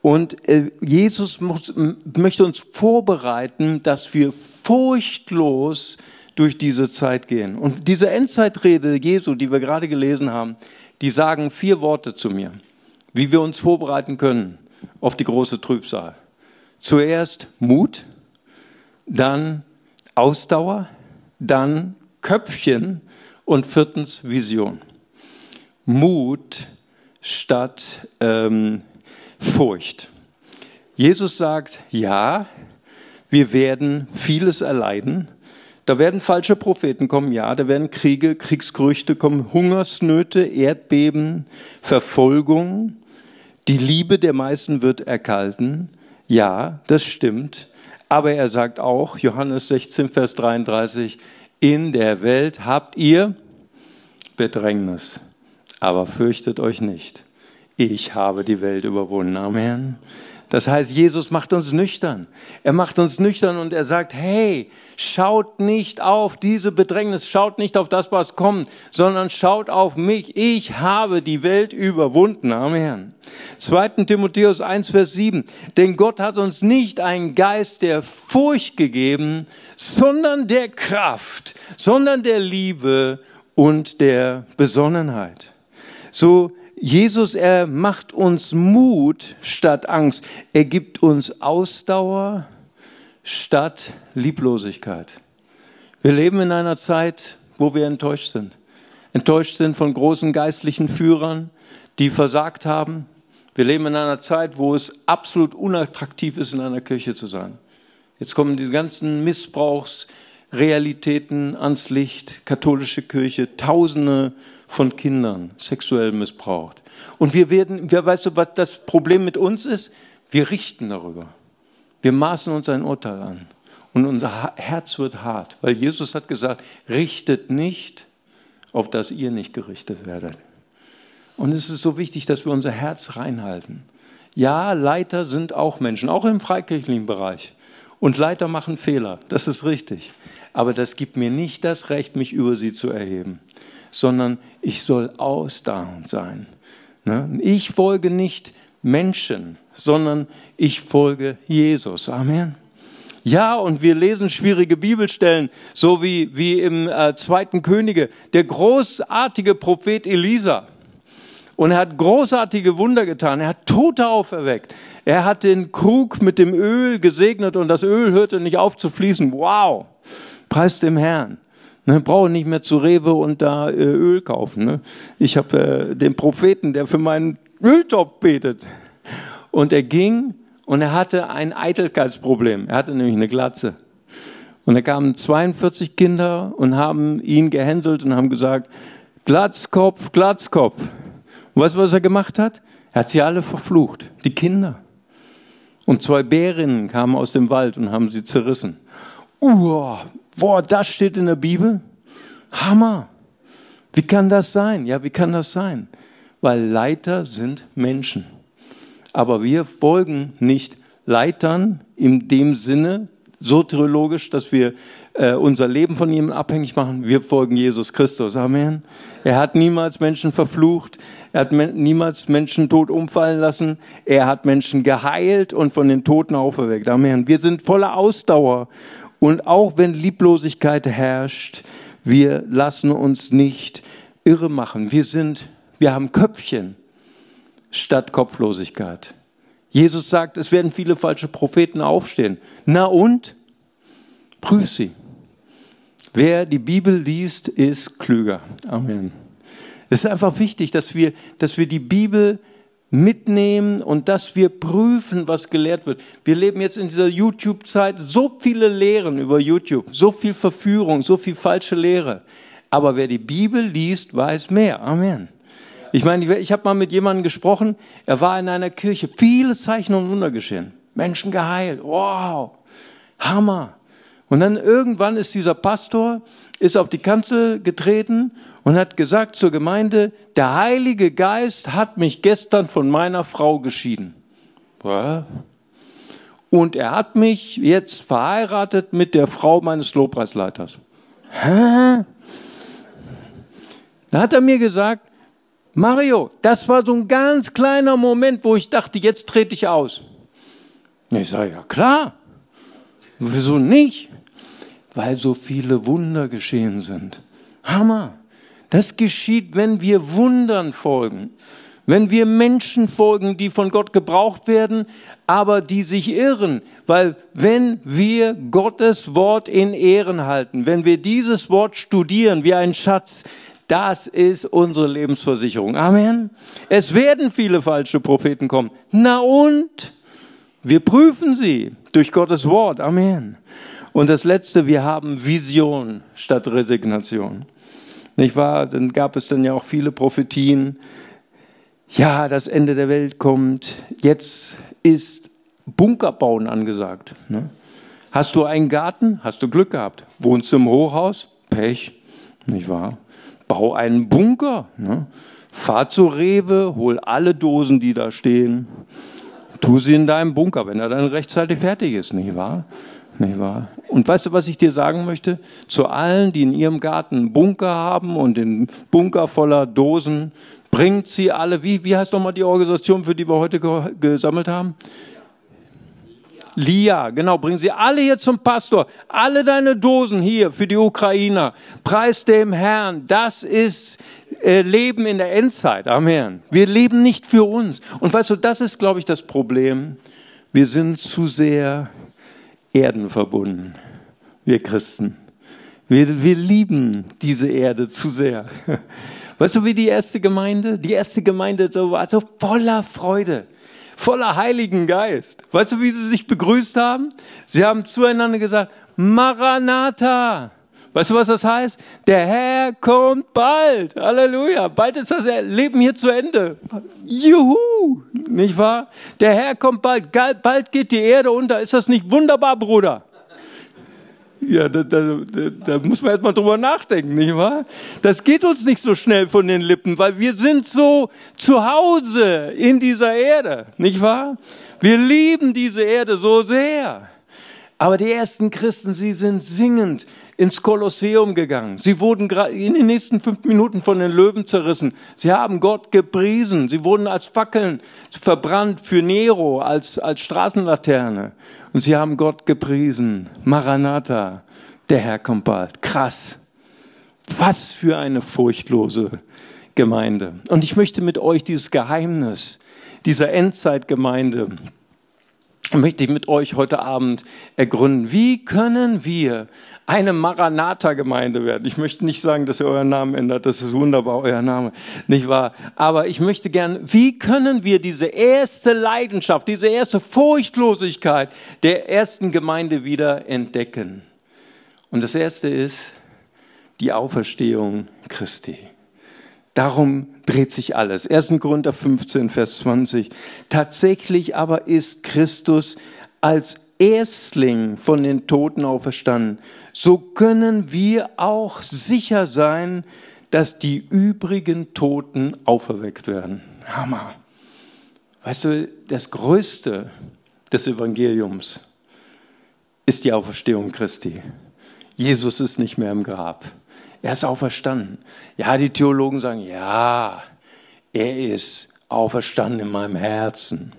Und äh, Jesus muss, möchte uns vorbereiten, dass wir furchtlos durch diese Zeit gehen. Und diese Endzeitrede Jesu, die wir gerade gelesen haben, die sagen vier Worte zu mir, wie wir uns vorbereiten können auf die große Trübsal. Zuerst Mut, dann Ausdauer, dann Köpfchen und viertens Vision. Mut statt ähm, Furcht. Jesus sagt, ja, wir werden vieles erleiden. Da werden falsche Propheten kommen, ja, da werden Kriege, Kriegsgerüchte kommen, Hungersnöte, Erdbeben, Verfolgung. Die Liebe der meisten wird erkalten. Ja, das stimmt. Aber er sagt auch, Johannes 16, Vers 33, in der Welt habt ihr Bedrängnis, aber fürchtet euch nicht. Ich habe die Welt überwunden. Amen. Das heißt, Jesus macht uns nüchtern. Er macht uns nüchtern und er sagt, hey, schaut nicht auf diese Bedrängnis, schaut nicht auf das, was kommt, sondern schaut auf mich. Ich habe die Welt überwunden. Amen. 2. Timotheus 1, Vers 7. Denn Gott hat uns nicht einen Geist der Furcht gegeben, sondern der Kraft, sondern der Liebe und der Besonnenheit. So Jesus, er macht uns Mut statt Angst. Er gibt uns Ausdauer statt Lieblosigkeit. Wir leben in einer Zeit, wo wir enttäuscht sind. Enttäuscht sind von großen geistlichen Führern, die versagt haben. Wir leben in einer Zeit, wo es absolut unattraktiv ist, in einer Kirche zu sein. Jetzt kommen diese ganzen Missbrauchsrealitäten ans Licht, katholische Kirche, Tausende von Kindern sexuell missbraucht. Und wir werden, wir, weißt du, was das Problem mit uns ist? Wir richten darüber. Wir maßen uns ein Urteil an. Und unser Herz wird hart, weil Jesus hat gesagt, richtet nicht, auf dass ihr nicht gerichtet werdet. Und es ist so wichtig, dass wir unser Herz reinhalten. Ja, Leiter sind auch Menschen, auch im freikirchlichen Bereich. Und Leiter machen Fehler, das ist richtig. Aber das gibt mir nicht das Recht, mich über sie zu erheben sondern ich soll ausdauernd sein. Ne? Ich folge nicht Menschen, sondern ich folge Jesus. Amen. Ja, und wir lesen schwierige Bibelstellen, so wie, wie im äh, zweiten Könige, der großartige Prophet Elisa. Und er hat großartige Wunder getan. Er hat Tote auferweckt. Er hat den Krug mit dem Öl gesegnet und das Öl hörte nicht auf zu fließen. Wow! Preis dem Herrn. Ne, brauche nicht mehr zu Rewe und da äh, Öl kaufen. Ne? Ich habe äh, den Propheten, der für meinen Öltopf betet. Und er ging und er hatte ein Eitelkeitsproblem. Er hatte nämlich eine Glatze. Und da kamen 42 Kinder und haben ihn gehänselt und haben gesagt, Glatzkopf, Glatzkopf. Und weißt du, was er gemacht hat? Er hat sie alle verflucht, die Kinder. Und zwei Bärinnen kamen aus dem Wald und haben sie zerrissen. Uah, boah, das steht in der Bibel? Hammer. Wie kann das sein? Ja, wie kann das sein? Weil Leiter sind Menschen. Aber wir folgen nicht Leitern in dem Sinne, soteriologisch, dass wir äh, unser Leben von ihm abhängig machen. Wir folgen Jesus Christus. Amen. Er hat niemals Menschen verflucht. Er hat niemals Menschen tot umfallen lassen. Er hat Menschen geheilt und von den Toten auferweckt. Amen. Wir sind voller Ausdauer und auch wenn Lieblosigkeit herrscht, wir lassen uns nicht irre machen. Wir sind, wir haben Köpfchen statt Kopflosigkeit. Jesus sagt, es werden viele falsche Propheten aufstehen. Na und? Prüf sie. Wer die Bibel liest, ist klüger. Amen. Es ist einfach wichtig, dass wir, dass wir die Bibel mitnehmen und dass wir prüfen, was gelehrt wird. Wir leben jetzt in dieser YouTube-Zeit so viele Lehren über YouTube, so viel Verführung, so viel falsche Lehre. Aber wer die Bibel liest, weiß mehr. Amen. Ich meine, ich habe mal mit jemandem gesprochen, er war in einer Kirche, viele Zeichen und Wunder geschehen. Menschen geheilt. Wow. Hammer. Und dann irgendwann ist dieser Pastor, ist auf die Kanzel getreten und hat gesagt zur Gemeinde, der Heilige Geist hat mich gestern von meiner Frau geschieden. Und er hat mich jetzt verheiratet mit der Frau meines Lobpreisleiters. Da hat er mir gesagt, Mario, das war so ein ganz kleiner Moment, wo ich dachte, jetzt trete ich aus. Ich sage, ja klar. Wieso nicht? Weil so viele Wunder geschehen sind. Hammer. Das geschieht, wenn wir Wundern folgen. Wenn wir Menschen folgen, die von Gott gebraucht werden, aber die sich irren. Weil wenn wir Gottes Wort in Ehren halten, wenn wir dieses Wort studieren wie ein Schatz, das ist unsere Lebensversicherung. Amen. Es werden viele falsche Propheten kommen. Na und? Wir prüfen sie durch Gottes Wort. Amen. Und das Letzte, wir haben Vision statt Resignation. Nicht wahr? Dann gab es dann ja auch viele Prophetien. Ja, das Ende der Welt kommt. Jetzt ist Bunkerbauen angesagt. Ne? Hast du einen Garten? Hast du Glück gehabt. Wohnst du im Hochhaus? Pech. Nicht wahr? Bau einen Bunker. Ne? Fahr zu Rewe, hol alle Dosen, die da stehen. Tu sie in deinem Bunker, wenn er dann rechtzeitig fertig ist, nicht wahr? Nicht wahr? Und weißt du, was ich dir sagen möchte? Zu allen, die in ihrem Garten einen Bunker haben und den Bunker voller Dosen, bringt sie alle, wie, wie heißt nochmal die Organisation, für die wir heute gesammelt haben? Lia, genau, bring sie alle hier zum Pastor. Alle deine Dosen hier für die Ukrainer. Preis dem Herrn. Das ist äh, Leben in der Endzeit. Amen. Wir leben nicht für uns. Und weißt du, das ist, glaube ich, das Problem. Wir sind zu sehr erdenverbunden. Wir Christen. Wir, wir lieben diese Erde zu sehr. [laughs] Weißt du, wie die erste Gemeinde? Die erste Gemeinde war so voller Freude voller Heiligen Geist. Weißt du, wie sie sich begrüßt haben? Sie haben zueinander gesagt, Maranatha. Weißt du, was das heißt? Der Herr kommt bald. Halleluja. Bald ist das Leben hier zu Ende. Juhu. Nicht wahr? Der Herr kommt bald. Bald geht die Erde unter. Ist das nicht wunderbar, Bruder? Ja, da, da, da, da muss man erstmal drüber nachdenken, nicht wahr? Das geht uns nicht so schnell von den Lippen, weil wir sind so zu Hause in dieser Erde, nicht wahr? Wir lieben diese Erde so sehr. Aber die ersten Christen, sie sind singend ins Kolosseum gegangen. Sie wurden in den nächsten fünf Minuten von den Löwen zerrissen. Sie haben Gott gepriesen. Sie wurden als Fackeln verbrannt für Nero, als, als Straßenlaterne. Und sie haben Gott gepriesen. Maranatha, der Herr kommt bald. Krass. Was für eine furchtlose Gemeinde. Und ich möchte mit euch dieses Geheimnis dieser Endzeitgemeinde möchte ich mit euch heute Abend ergründen. Wie können wir eine Maranatha-Gemeinde werden? Ich möchte nicht sagen, dass ihr euren Namen ändert. Das ist wunderbar, euer Name. Nicht wahr? Aber ich möchte gern, wie können wir diese erste Leidenschaft, diese erste Furchtlosigkeit der ersten Gemeinde wieder entdecken? Und das erste ist die Auferstehung Christi. Darum dreht sich alles. 1. Korinther 15, Vers 20. Tatsächlich aber ist Christus als Erstling von den Toten auferstanden. So können wir auch sicher sein, dass die übrigen Toten auferweckt werden. Hammer. Weißt du, das Größte des Evangeliums ist die Auferstehung Christi. Jesus ist nicht mehr im Grab. Er ist auferstanden. Ja, die Theologen sagen, ja, er ist auferstanden in meinem Herzen.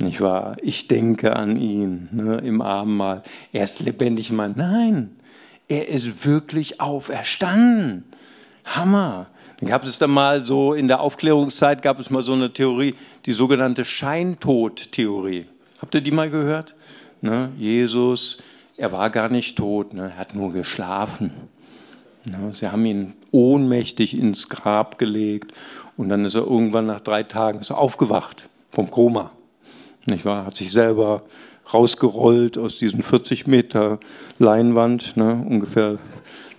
Nicht wahr? Ich denke an ihn ne, im Abendmahl. Er ist lebendig in meinem. Nein, er ist wirklich auferstanden. Hammer. Dann gab es da mal so, in der Aufklärungszeit gab es mal so eine Theorie, die sogenannte Scheintod-Theorie. Habt ihr die mal gehört? Ne, Jesus, er war gar nicht tot, ne, er hat nur geschlafen. Sie haben ihn ohnmächtig ins Grab gelegt und dann ist er irgendwann nach drei Tagen aufgewacht vom Koma. Nicht wahr? Hat sich selber rausgerollt aus diesen 40 Meter Leinwand, ne, ungefähr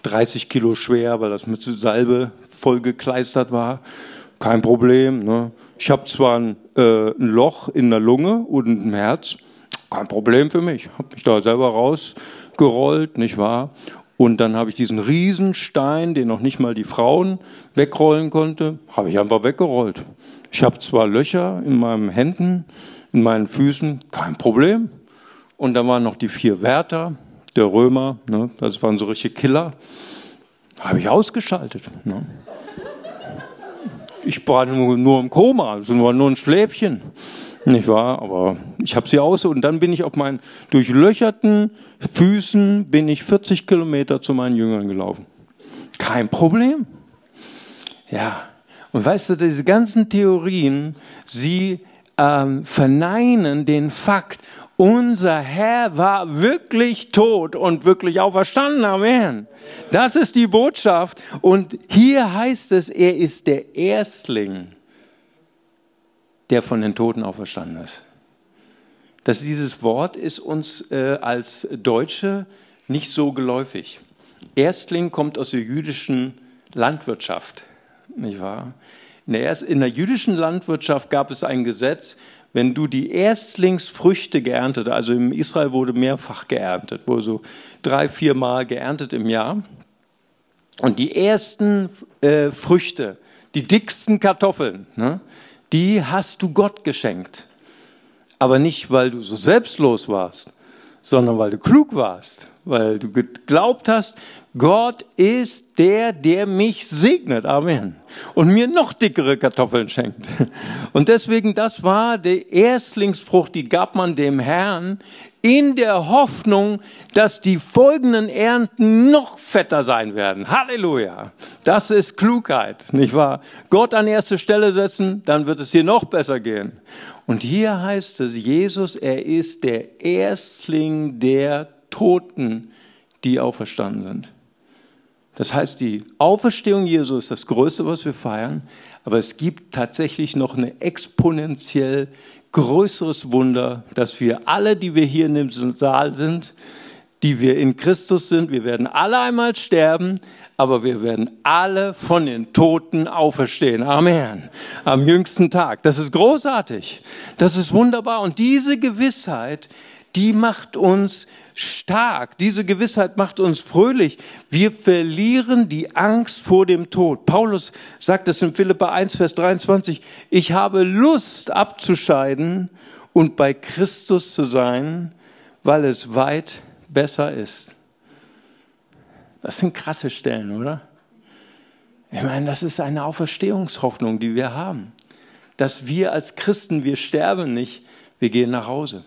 30 Kilo schwer, weil das mit Salbe vollgekleistert war. Kein Problem. Ne. Ich habe zwar ein, äh, ein, Loch in der Lunge und im Herz, kein Problem für mich. Habe mich da selber rausgerollt, nicht wahr? Und dann habe ich diesen Riesenstein, den noch nicht mal die Frauen wegrollen konnte, habe ich einfach weggerollt. Ich habe zwar Löcher in meinen Händen, in meinen Füßen, kein Problem. Und dann waren noch die vier Wärter, der Römer, ne, das waren so richtige Killer, habe ich ausgeschaltet. Ne. Ich war nur, nur im Koma, es war nur ein Schläfchen. Nicht wahr? Aber ich habe sie aus und dann bin ich auf meinen durchlöcherten Füßen bin ich 40 Kilometer zu meinen Jüngern gelaufen. Kein Problem. Ja. Und weißt du, diese ganzen Theorien, sie ähm, verneinen den Fakt, unser Herr war wirklich tot und wirklich auferstanden. Amen. Das ist die Botschaft. Und hier heißt es, er ist der Erstling der von den Toten auferstanden ist. Dass dieses Wort ist uns äh, als Deutsche nicht so geläufig. Erstling kommt aus der jüdischen Landwirtschaft, nicht wahr? In der, jüdischen Landwirtschaft gab es ein Gesetz, wenn du die Erstlingsfrüchte geerntet, also in Israel wurde mehrfach geerntet, wurde so drei, vier Mal geerntet im Jahr. Und die ersten äh, Früchte, die dicksten Kartoffeln, ne, die hast du Gott geschenkt. Aber nicht, weil du so selbstlos warst, sondern weil du klug warst, weil du geglaubt hast, Gott ist der, der mich segnet. Amen. Und mir noch dickere Kartoffeln schenkt. Und deswegen, das war der Erstlingsfrucht, die gab man dem Herrn in der Hoffnung, dass die folgenden Ernten noch fetter sein werden. Halleluja. Das ist Klugheit, nicht wahr? Gott an erste Stelle setzen, dann wird es hier noch besser gehen. Und hier heißt es, Jesus, er ist der Erstling der Toten, die auferstanden sind. Das heißt, die Auferstehung Jesu ist das Größte, was wir feiern, aber es gibt tatsächlich noch ein exponentiell größeres Wunder, dass wir alle, die wir hier in dem Saal sind, die wir in Christus sind, wir werden alle einmal sterben, aber wir werden alle von den Toten auferstehen. Amen. Am jüngsten Tag. Das ist großartig. Das ist wunderbar. Und diese Gewissheit, die macht uns stark. Diese Gewissheit macht uns fröhlich. Wir verlieren die Angst vor dem Tod. Paulus sagt es in Philippa 1, Vers 23. Ich habe Lust abzuscheiden und bei Christus zu sein, weil es weit besser ist. Das sind krasse Stellen, oder? Ich meine, das ist eine Auferstehungshoffnung, die wir haben. Dass wir als Christen, wir sterben nicht, wir gehen nach Hause.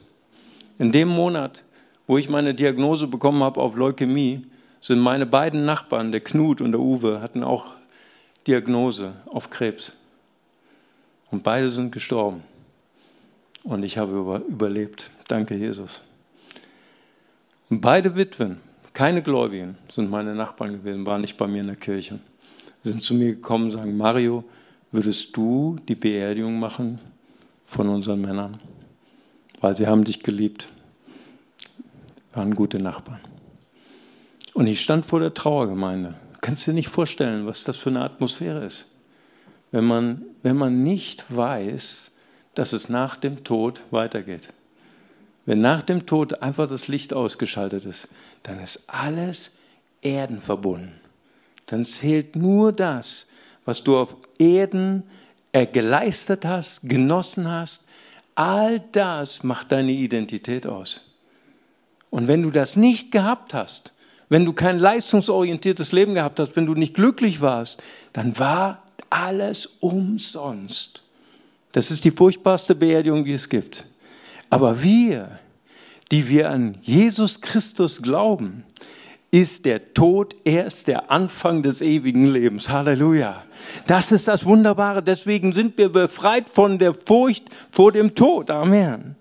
In dem Monat, wo ich meine Diagnose bekommen habe auf Leukämie, sind meine beiden Nachbarn, der Knut und der Uwe, hatten auch Diagnose auf Krebs. Und beide sind gestorben. Und ich habe über, überlebt. Danke, Jesus. Und beide Witwen, keine Gläubigen, sind meine Nachbarn gewesen, waren nicht bei mir in der Kirche. Sie sind zu mir gekommen und sagen, Mario, würdest du die Beerdigung machen von unseren Männern? Weil sie haben dich geliebt waren gute Nachbarn. Und ich stand vor der Trauergemeinde. Kannst du dir nicht vorstellen, was das für eine Atmosphäre ist? Wenn man, wenn man nicht weiß, dass es nach dem Tod weitergeht. Wenn nach dem Tod einfach das Licht ausgeschaltet ist, dann ist alles Erden verbunden. Dann zählt nur das, was du auf Erden geleistet hast, genossen hast. All das macht deine Identität aus. Und wenn du das nicht gehabt hast, wenn du kein leistungsorientiertes Leben gehabt hast, wenn du nicht glücklich warst, dann war alles umsonst. Das ist die furchtbarste Beerdigung, die es gibt. Aber wir, die wir an Jesus Christus glauben, ist der Tod erst der Anfang des ewigen Lebens. Halleluja. Das ist das Wunderbare. Deswegen sind wir befreit von der Furcht vor dem Tod. Amen.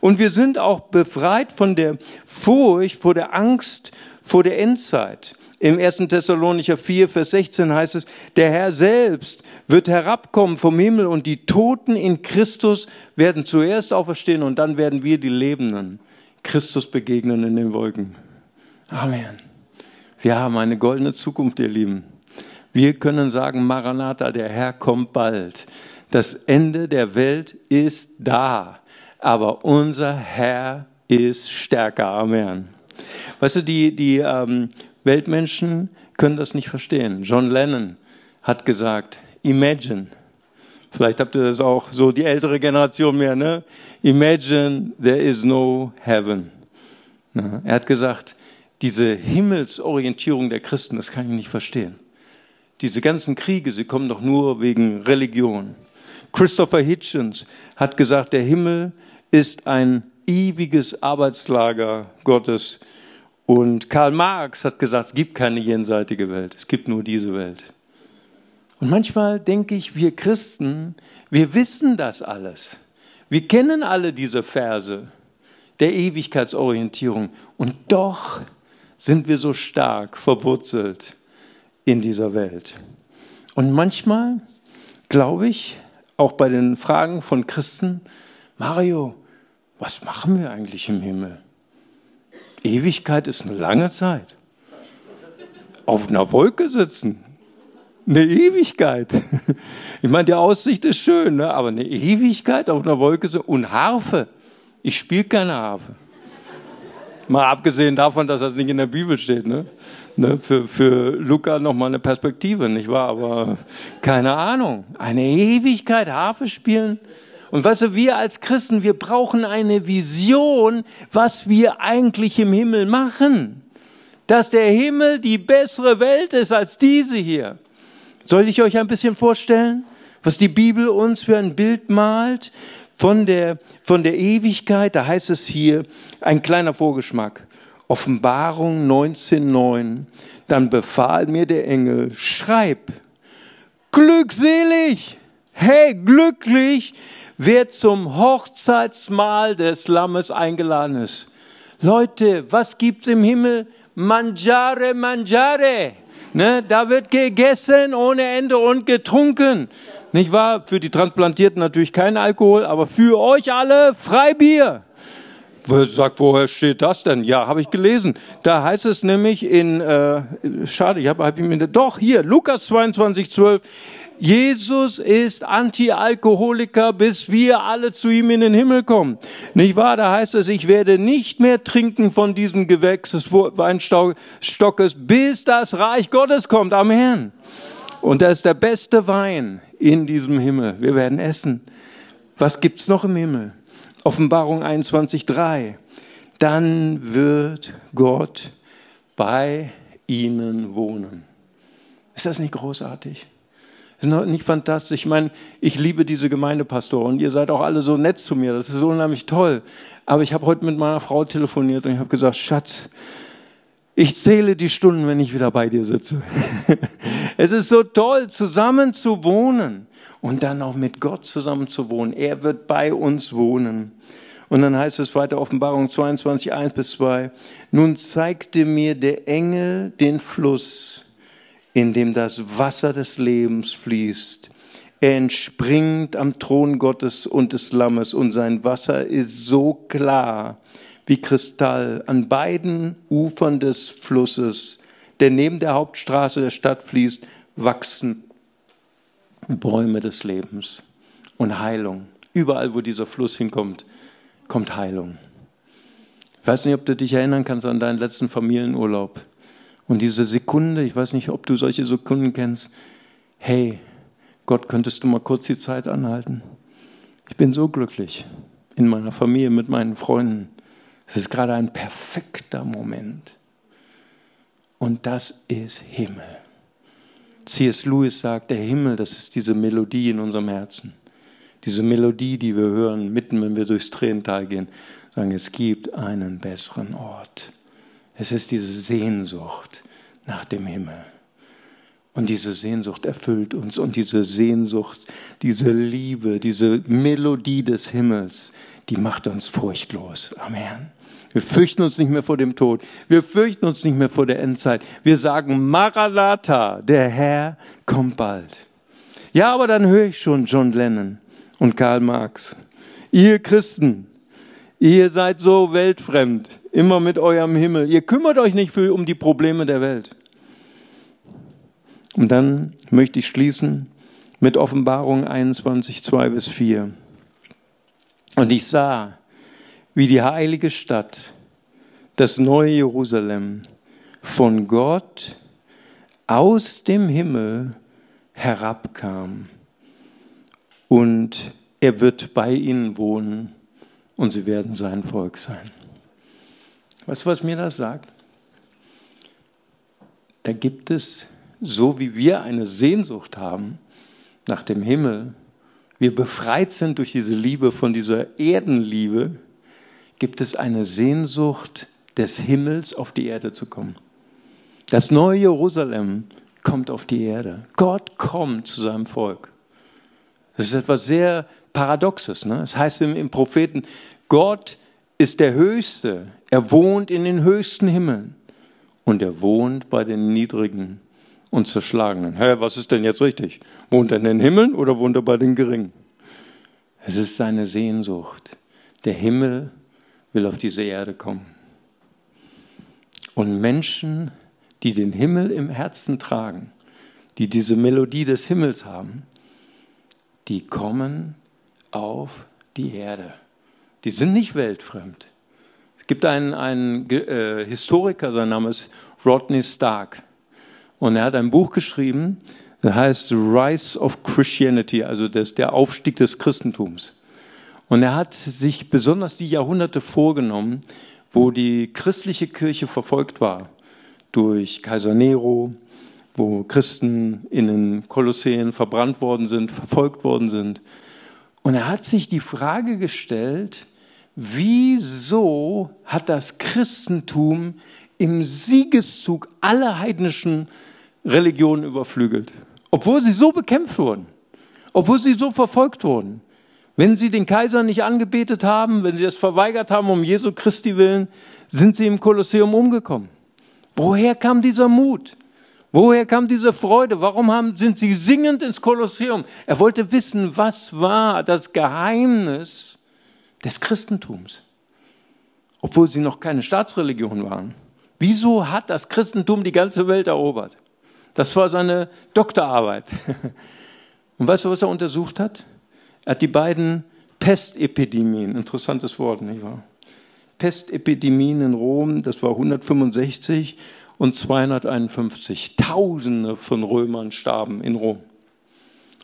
Und wir sind auch befreit von der Furcht, vor der Angst, vor der Endzeit. Im 1. Thessalonicher 4, Vers 16 heißt es, der Herr selbst wird herabkommen vom Himmel und die Toten in Christus werden zuerst auferstehen und dann werden wir die Lebenden Christus begegnen in den Wolken. Amen. Wir haben eine goldene Zukunft, ihr Lieben. Wir können sagen, Maranatha, der Herr kommt bald. Das Ende der Welt ist da aber unser Herr ist stärker. Amen. Weißt du, die, die ähm, Weltmenschen können das nicht verstehen. John Lennon hat gesagt, imagine. Vielleicht habt ihr das auch so, die ältere Generation mehr, ne? Imagine there is no heaven. Na, er hat gesagt, diese Himmelsorientierung der Christen, das kann ich nicht verstehen. Diese ganzen Kriege, sie kommen doch nur wegen Religion. Christopher Hitchens hat gesagt, der Himmel ist ein ewiges Arbeitslager Gottes. Und Karl Marx hat gesagt, es gibt keine jenseitige Welt, es gibt nur diese Welt. Und manchmal denke ich, wir Christen, wir wissen das alles. Wir kennen alle diese Verse der Ewigkeitsorientierung. Und doch sind wir so stark verwurzelt in dieser Welt. Und manchmal glaube ich, auch bei den Fragen von Christen, Mario, was machen wir eigentlich im Himmel? Ewigkeit ist eine lange Zeit. Auf einer Wolke sitzen, eine Ewigkeit. Ich meine, die Aussicht ist schön, ne? aber eine Ewigkeit auf einer Wolke sitzen und Harfe. Ich spiele keine Harfe. Mal abgesehen davon, dass das nicht in der Bibel steht. Ne? Ne? Für, für Luca nochmal eine Perspektive, nicht wahr? Aber keine Ahnung. Eine Ewigkeit Harfe spielen. Und weißt du, wir als Christen, wir brauchen eine Vision, was wir eigentlich im Himmel machen. Dass der Himmel die bessere Welt ist als diese hier. Soll ich euch ein bisschen vorstellen, was die Bibel uns für ein Bild malt von der, von der Ewigkeit? Da heißt es hier ein kleiner Vorgeschmack. Offenbarung 19.9. Dann befahl mir der Engel, schreib, glückselig, hey, glücklich, wer zum Hochzeitsmahl des Lammes eingeladen ist. Leute, was gibt's im Himmel? Mangiare, mangiare. Ne, da wird gegessen ohne Ende und getrunken. Nicht wahr? Für die Transplantierten natürlich kein Alkohol, aber für euch alle Freibier. Sagt, woher steht das denn? Ja, habe ich gelesen. Da heißt es nämlich in, äh, schade, ich habe hab ich mir, doch hier, Lukas 22, 12, Jesus ist Anti-Alkoholiker, bis wir alle zu ihm in den Himmel kommen. Nicht wahr? Da heißt es, ich werde nicht mehr trinken von diesem Gewächs des Weinstockes, bis das Reich Gottes kommt. Amen. Und das ist der beste Wein in diesem Himmel. Wir werden essen. Was gibt's noch im Himmel? Offenbarung 21.3. Dann wird Gott bei ihnen wohnen. Ist das nicht großartig? Ist nicht fantastisch? Ich meine, ich liebe diese Gemeindepastoren. Ihr seid auch alle so nett zu mir. Das ist unheimlich toll. Aber ich habe heute mit meiner Frau telefoniert und ich habe gesagt, Schatz, ich zähle die Stunden, wenn ich wieder bei dir sitze. [laughs] es ist so toll, zusammen zu wohnen und dann auch mit Gott zusammen zu wohnen. Er wird bei uns wohnen. Und dann heißt es weiter, Offenbarung 22, 1 bis 2. Nun zeigte mir der Engel den Fluss, in dem das Wasser des Lebens fließt. Er entspringt am Thron Gottes und des Lammes und sein Wasser ist so klar wie Kristall an beiden Ufern des Flusses, der neben der Hauptstraße der Stadt fließt, wachsen Bäume des Lebens und Heilung. Überall, wo dieser Fluss hinkommt, kommt Heilung. Ich weiß nicht, ob du dich erinnern kannst an deinen letzten Familienurlaub. Und diese Sekunde, ich weiß nicht, ob du solche Sekunden kennst, hey, Gott, könntest du mal kurz die Zeit anhalten? Ich bin so glücklich in meiner Familie, mit meinen Freunden. Es ist gerade ein perfekter Moment. Und das ist Himmel. C.S. Lewis sagt, der Himmel, das ist diese Melodie in unserem Herzen. Diese Melodie, die wir hören, mitten, wenn wir durchs Tränental gehen, sagen, es gibt einen besseren Ort. Es ist diese Sehnsucht nach dem Himmel. Und diese Sehnsucht erfüllt uns und diese Sehnsucht, diese Liebe, diese Melodie des Himmels, die macht uns furchtlos. Amen. Wir fürchten uns nicht mehr vor dem Tod. Wir fürchten uns nicht mehr vor der Endzeit. Wir sagen Maranatha, der Herr kommt bald. Ja, aber dann höre ich schon John Lennon und Karl Marx. Ihr Christen, ihr seid so weltfremd immer mit eurem Himmel. Ihr kümmert euch nicht für, um die Probleme der Welt. Und dann möchte ich schließen mit Offenbarung 21, 2 bis 4. Und ich sah, wie die heilige Stadt, das neue Jerusalem, von Gott aus dem Himmel herabkam. Und er wird bei ihnen wohnen und sie werden sein Volk sein. Weißt du, was mir das sagt? Da gibt es, so wie wir eine Sehnsucht haben nach dem Himmel, wir befreit sind durch diese Liebe von dieser Erdenliebe, gibt es eine Sehnsucht des Himmels auf die Erde zu kommen. Das neue Jerusalem kommt auf die Erde. Gott kommt zu seinem Volk. Das ist etwas sehr Paradoxes. Ne? Das heißt im Propheten, Gott ist der Höchste. Er wohnt in den höchsten Himmeln und er wohnt bei den Niedrigen und Zerschlagenen. Hä, was ist denn jetzt richtig? Wohnt er in den Himmeln oder wohnt er bei den Geringen? Es ist seine Sehnsucht. Der Himmel will auf diese Erde kommen. Und Menschen, die den Himmel im Herzen tragen, die diese Melodie des Himmels haben, die kommen auf die Erde. Die sind nicht weltfremd. Es gibt einen, einen äh, Historiker, sein Name ist Rodney Stark. Und er hat ein Buch geschrieben, das heißt The Rise of Christianity, also das, der Aufstieg des Christentums. Und er hat sich besonders die Jahrhunderte vorgenommen, wo die christliche Kirche verfolgt war durch Kaiser Nero, wo Christen in den Kolosseen verbrannt worden sind, verfolgt worden sind. Und er hat sich die Frage gestellt, wieso hat das Christentum im Siegeszug alle heidnischen Religionen überflügelt, obwohl sie so bekämpft wurden, obwohl sie so verfolgt wurden. Wenn sie den Kaiser nicht angebetet haben, wenn sie es verweigert haben um Jesu Christi willen, sind sie im Kolosseum umgekommen. Woher kam dieser Mut? Woher kam diese Freude? Warum haben, sind sie singend ins Kolosseum? Er wollte wissen, was war das Geheimnis des Christentums, obwohl sie noch keine Staatsreligion waren. Wieso hat das Christentum die ganze Welt erobert? Das war seine Doktorarbeit. [laughs] Und weißt du, was er untersucht hat? Er hat die beiden Pestepidemien, interessantes Wort, nicht wahr? Pestepidemien in Rom, das war 165 und 251. Tausende von Römern starben in Rom.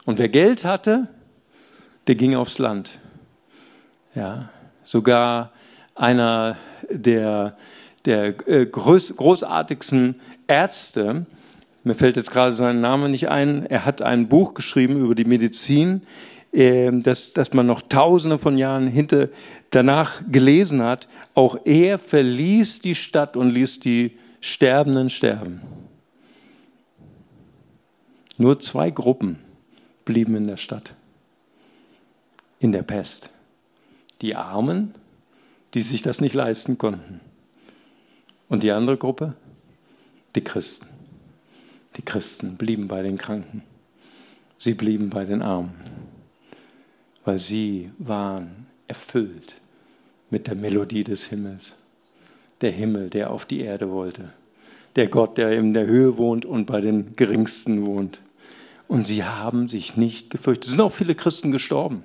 Und wer Geld hatte, der ging aufs Land. Ja, sogar einer der, der äh, groß, großartigsten Ärzte, mir fällt jetzt gerade sein Name nicht ein, er hat ein Buch geschrieben über die Medizin, ähm, dass, dass man noch tausende von Jahren hinter, danach gelesen hat, auch er verließ die Stadt und ließ die Sterbenden sterben. Nur zwei Gruppen blieben in der Stadt, in der Pest. Die Armen, die sich das nicht leisten konnten. Und die andere Gruppe, die Christen. Die Christen blieben bei den Kranken. Sie blieben bei den Armen weil sie waren erfüllt mit der Melodie des Himmels. Der Himmel, der auf die Erde wollte. Der Gott, der in der Höhe wohnt und bei den Geringsten wohnt. Und sie haben sich nicht gefürchtet. Es sind auch viele Christen gestorben.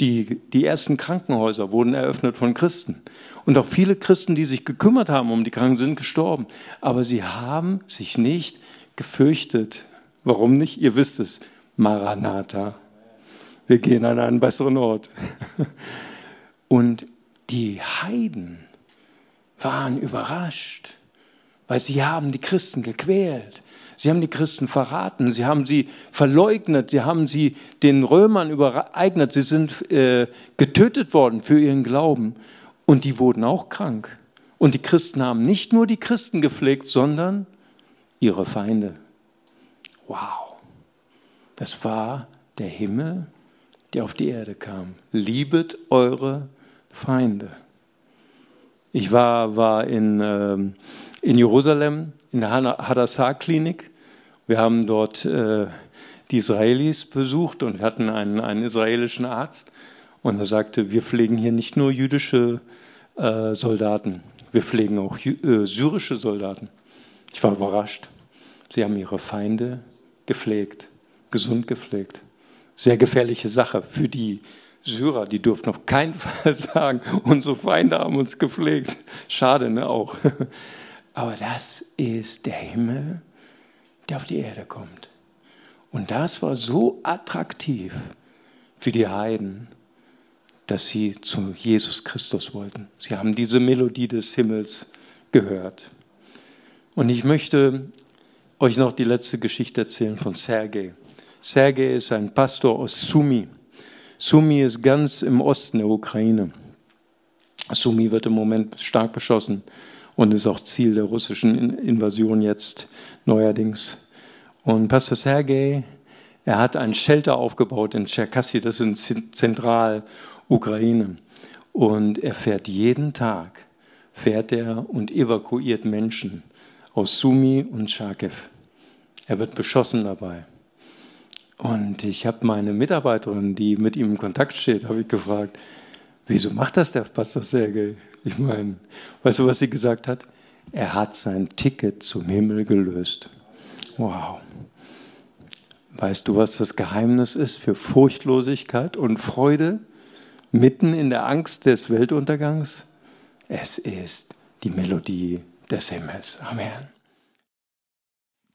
Die, die ersten Krankenhäuser wurden eröffnet von Christen. Und auch viele Christen, die sich gekümmert haben um die Kranken, sind gestorben. Aber sie haben sich nicht gefürchtet. Warum nicht? Ihr wisst es. Maranatha wir gehen an einen besseren Ort. [laughs] Und die Heiden waren überrascht, weil sie haben die Christen gequält. Sie haben die Christen verraten, sie haben sie verleugnet, sie haben sie den Römern übereignet, sie sind äh, getötet worden für ihren Glauben und die wurden auch krank. Und die Christen haben nicht nur die Christen gepflegt, sondern ihre Feinde. Wow, das war der Himmel der auf die Erde kam. Liebet eure Feinde. Ich war, war in, ähm, in Jerusalem in der Hadassah-Klinik. Wir haben dort äh, die Israelis besucht und wir hatten einen, einen israelischen Arzt. Und er sagte, wir pflegen hier nicht nur jüdische äh, Soldaten, wir pflegen auch äh, syrische Soldaten. Ich war überrascht. Sie haben ihre Feinde gepflegt, gesund gepflegt. Sehr gefährliche Sache für die Syrer. Die durften auf keinen [laughs] Fall sagen, unsere Feinde haben uns gepflegt. Schade, ne, auch. [laughs] Aber das ist der Himmel, der auf die Erde kommt. Und das war so attraktiv für die Heiden, dass sie zu Jesus Christus wollten. Sie haben diese Melodie des Himmels gehört. Und ich möchte euch noch die letzte Geschichte erzählen von Sergei. Sergei ist ein Pastor aus Sumi. Sumi ist ganz im Osten der Ukraine. Sumi wird im Moment stark beschossen und ist auch Ziel der russischen Invasion jetzt neuerdings. Und Pastor Sergei, er hat ein Shelter aufgebaut in Cherkassy, das ist in Zentralukraine. Und er fährt jeden Tag, fährt er und evakuiert Menschen aus Sumi und Charkiw. Er wird beschossen dabei. Und ich habe meine Mitarbeiterin, die mit ihm in Kontakt steht, habe ich gefragt, wieso macht das der Pastor Sergei? Ich meine, weißt du, was sie gesagt hat? Er hat sein Ticket zum Himmel gelöst. Wow. Weißt du, was das Geheimnis ist für Furchtlosigkeit und Freude mitten in der Angst des Weltuntergangs? Es ist die Melodie des Himmels. Amen.